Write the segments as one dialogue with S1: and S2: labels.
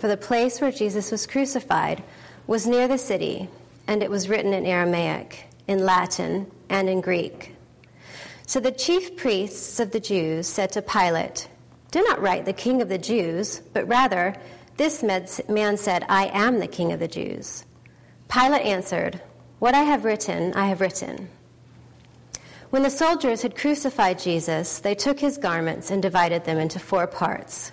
S1: for the place where Jesus was crucified was near the city, and it was written in Aramaic, in Latin, and in Greek. So the chief priests of the Jews said to Pilate, Do not write the King of the Jews, but rather, this man said, I am the King of the Jews. Pilate answered, What I have written, I have written. When the soldiers had crucified Jesus, they took his garments and divided them into four parts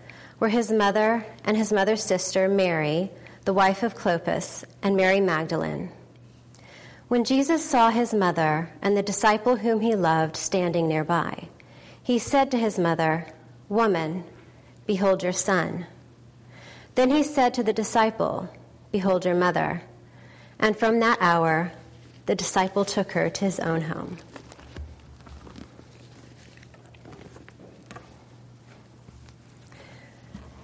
S1: were his mother and his mother's sister, Mary, the wife of Clopas, and Mary Magdalene. When Jesus saw his mother and the disciple whom he loved standing nearby, he said to his mother, Woman, behold your son. Then he said to the disciple, Behold your mother. And from that hour, the disciple took her to his own home.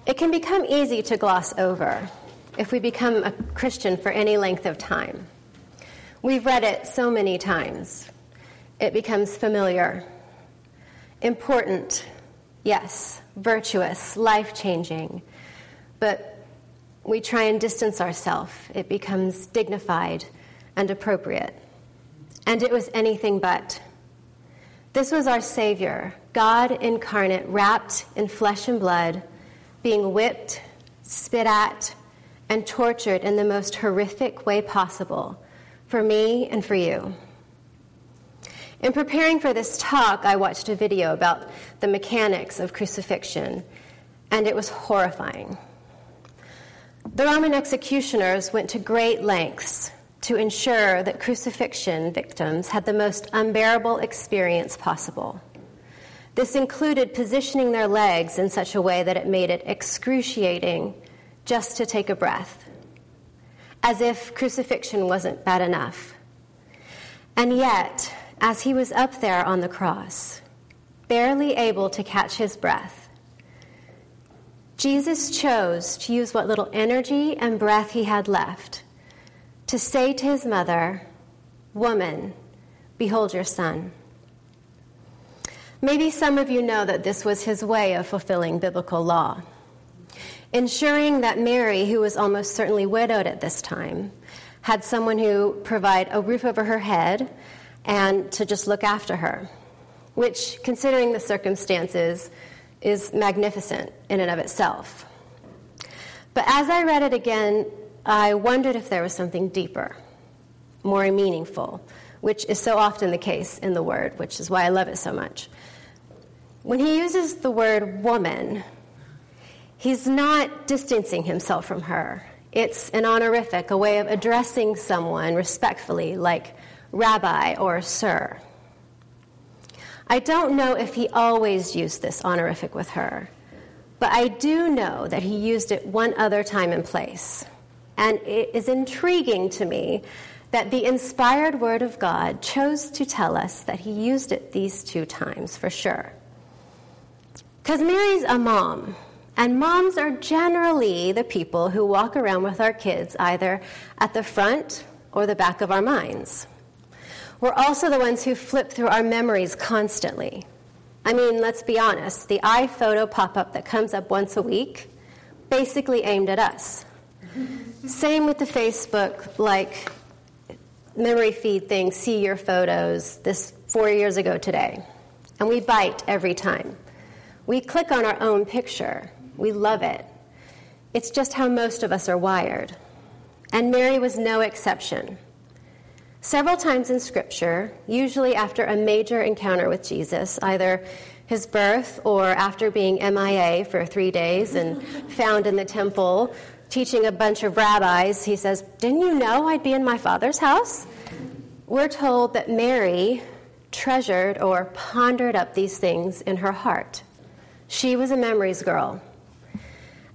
S1: It can become easy to gloss over if we become a Christian for any length of time. We've read it so many times. It becomes familiar. Important, yes. Virtuous, life changing. But we try and distance ourselves. It becomes dignified and appropriate. And it was anything but. This was our Savior, God incarnate, wrapped in flesh and blood being whipped, spit at, and tortured in the most horrific way possible for me and for you. In preparing for this talk, I watched a video about the mechanics of crucifixion, and it was horrifying. The Roman executioners went to great lengths to ensure that crucifixion victims had the most unbearable experience possible. This included positioning their legs in such a way that it made it excruciating just to take a breath, as if crucifixion wasn't bad enough. And yet, as he was up there on the cross, barely able to catch his breath, Jesus chose to use what little energy and breath he had left to say to his mother, Woman, behold your son. Maybe some of you know that this was his way of fulfilling biblical law, ensuring that Mary, who was almost certainly widowed at this time, had someone who provide a roof over her head and to just look after her, which, considering the circumstances, is magnificent in and of itself. But as I read it again, I wondered if there was something deeper, more meaningful, which is so often the case in the Word, which is why I love it so much. When he uses the word woman, he's not distancing himself from her. It's an honorific, a way of addressing someone respectfully, like rabbi or sir. I don't know if he always used this honorific with her, but I do know that he used it one other time and place. And it is intriguing to me that the inspired Word of God chose to tell us that he used it these two times for sure. Because Mary's a mom, and moms are generally the people who walk around with our kids either at the front or the back of our minds. We're also the ones who flip through our memories constantly. I mean, let's be honest, the iPhoto pop up that comes up once a week basically aimed at us. Same with the Facebook, like memory feed thing, see your photos, this four years ago today. And we bite every time. We click on our own picture, we love it. It's just how most of us are wired. And Mary was no exception. Several times in Scripture, usually after a major encounter with Jesus, either his birth or after being MIA for three days and found in the temple teaching a bunch of rabbis, he says, Didn't you know I'd be in my father's house? We're told that Mary treasured or pondered up these things in her heart. She was a memories girl.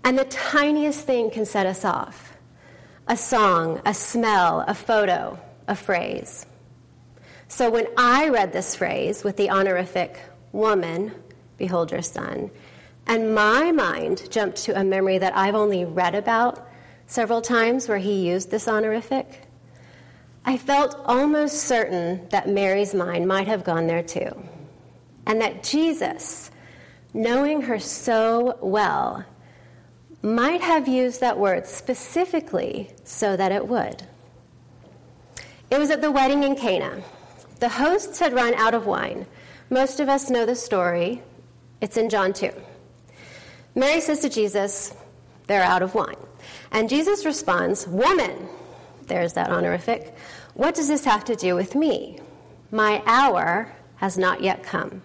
S1: And the tiniest thing can set us off a song, a smell, a photo, a phrase. So when I read this phrase with the honorific woman, behold your son, and my mind jumped to a memory that I've only read about several times where he used this honorific, I felt almost certain that Mary's mind might have gone there too. And that Jesus, knowing her so well, might have used that word specifically so that it would. It was at the wedding in Cana. The hosts had run out of wine. Most of us know the story. It's in John 2. Mary says to Jesus, They're out of wine. And Jesus responds, Woman, there's that honorific, what does this have to do with me? My hour has not yet come.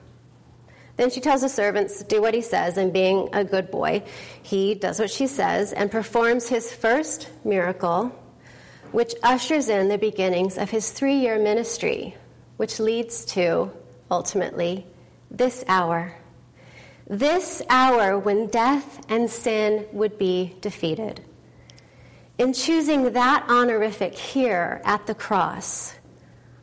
S1: Then she tells the servants, Do what he says, and being a good boy, he does what she says and performs his first miracle, which ushers in the beginnings of his three year ministry, which leads to, ultimately, this hour. This hour when death and sin would be defeated. In choosing that honorific here at the cross,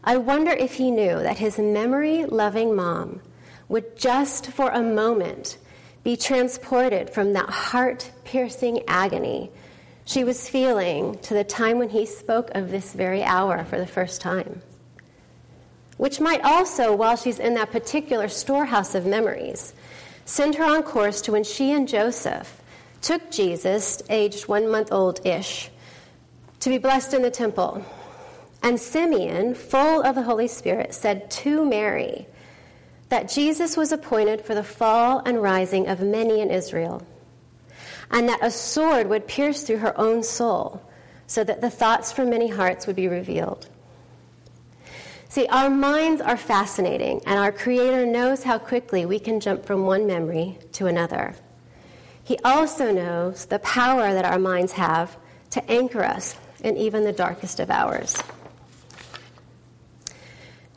S1: I wonder if he knew that his memory loving mom would just for a moment be transported from that heart piercing agony she was feeling to the time when he spoke of this very hour for the first time. Which might also, while she's in that particular storehouse of memories, send her on course to when she and Joseph took Jesus, aged one month old ish, to be blessed in the temple. And Simeon, full of the Holy Spirit, said to Mary, that Jesus was appointed for the fall and rising of many in Israel, and that a sword would pierce through her own soul, so that the thoughts from many hearts would be revealed. See, our minds are fascinating, and our Creator knows how quickly we can jump from one memory to another. He also knows the power that our minds have to anchor us in even the darkest of hours.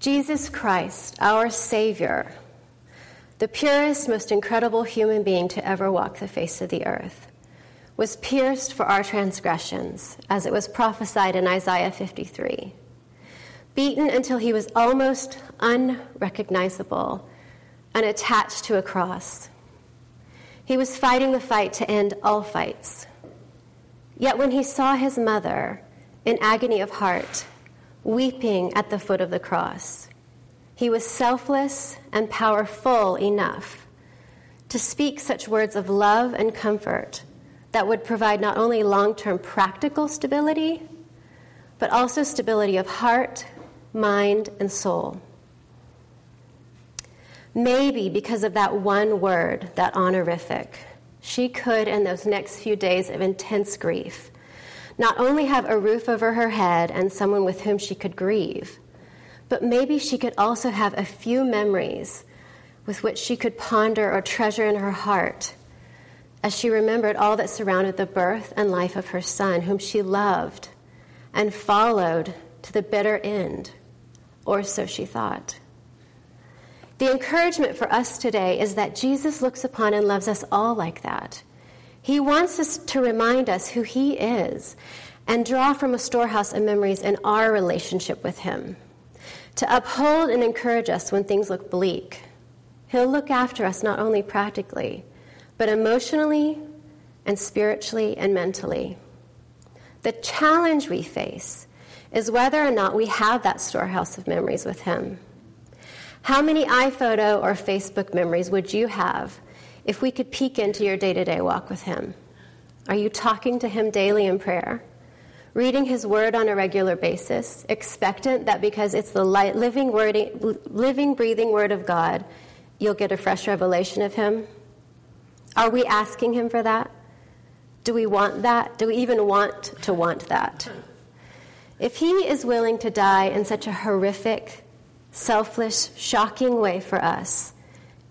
S1: Jesus Christ, our Savior, the purest, most incredible human being to ever walk the face of the earth, was pierced for our transgressions, as it was prophesied in Isaiah 53, beaten until he was almost unrecognizable and attached to a cross. He was fighting the fight to end all fights. Yet when he saw his mother in agony of heart, weeping at the foot of the cross. He was selfless and powerful enough to speak such words of love and comfort that would provide not only long term practical stability, but also stability of heart, mind, and soul. Maybe because of that one word, that honorific, she could, in those next few days of intense grief, not only have a roof over her head and someone with whom she could grieve, but maybe she could also have a few memories with which she could ponder or treasure in her heart as she remembered all that surrounded the birth and life of her son, whom she loved and followed to the bitter end, or so she thought. The encouragement for us today is that Jesus looks upon and loves us all like that. He wants us to remind us who He is and draw from a storehouse of memories in our relationship with Him. To uphold and encourage us when things look bleak. He'll look after us not only practically, but emotionally and spiritually and mentally. The challenge we face is whether or not we have that storehouse of memories with Him. How many iPhoto or Facebook memories would you have if we could peek into your day to day walk with Him? Are you talking to Him daily in prayer? Reading His Word on a regular basis, expectant that because it's the light, living, living, breathing Word of God, you'll get a fresh revelation of Him? Are we asking Him for that? Do we want that? Do we even want to want that? If He is willing to die in such a horrific, selfless, shocking way for us,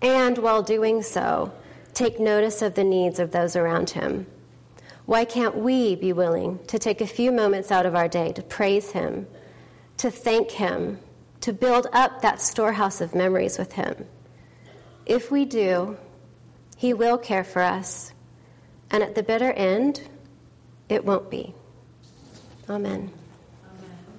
S1: and while doing so, take notice of the needs of those around Him, why can't we be willing to take a few moments out of our day to praise Him, to thank Him, to build up that storehouse of memories with Him? If we do, He will care for us, and at the bitter end, it won't be. Amen.